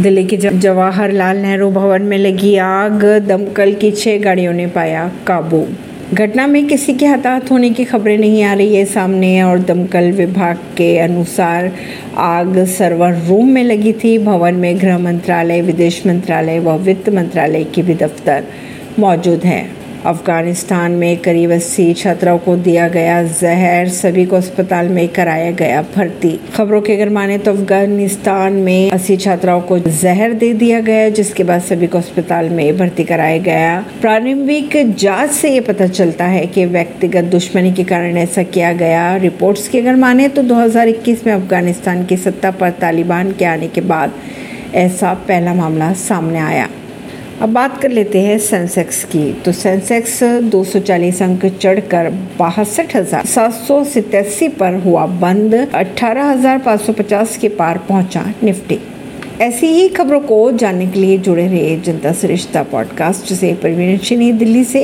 दिल्ली के जवाहरलाल नेहरू भवन में लगी आग, दमकल की छह गाड़ियों ने पाया काबू। घटना में किसी के हताहत होने की खबरें नहीं आ रही है सामने और दमकल विभाग के अनुसार आग सर्वर रूम में लगी थी। भवन में गृह मंत्रालय, विदेश मंत्रालय व वित्त मंत्रालय के भी दफ्तर मौजूद हैं। अफ़गानिस्तान में करीब अस्सी छात्राओं को दिया गया जहर, सभी को अस्पताल में कराया गया भर्ती। खबरों के अगर माने तो अफ़गानिस्तान में अस्सी छात्राओं को जहर दे दिया गया, जिसके बाद सभी को अस्पताल में भर्ती कराया गया। प्रारंभिक जाँच से ये पता चलता है कि व्यक्तिगत दुश्मनी के कारण ऐसा किया गया। रिपोर्ट्स की अगर माने तो 2021 में अफ़गानिस्तान की सत्ता पर तालिबान के आने के बाद ऐसा पहला मामला सामने आया। अब बात कर लेते हैं सेंसेक्स की। तो सेंसेक्स 240 अंक चढ़कर बासठ हज़ार सात सौ पर हुआ बंद। 18,550 के पार पहुँचा निफ्टी। ऐसी ही खबरों को जानने के लिए जुड़े रहे जनता सरिश्ता पॉडकास्ट से। परवीन दिल्ली से।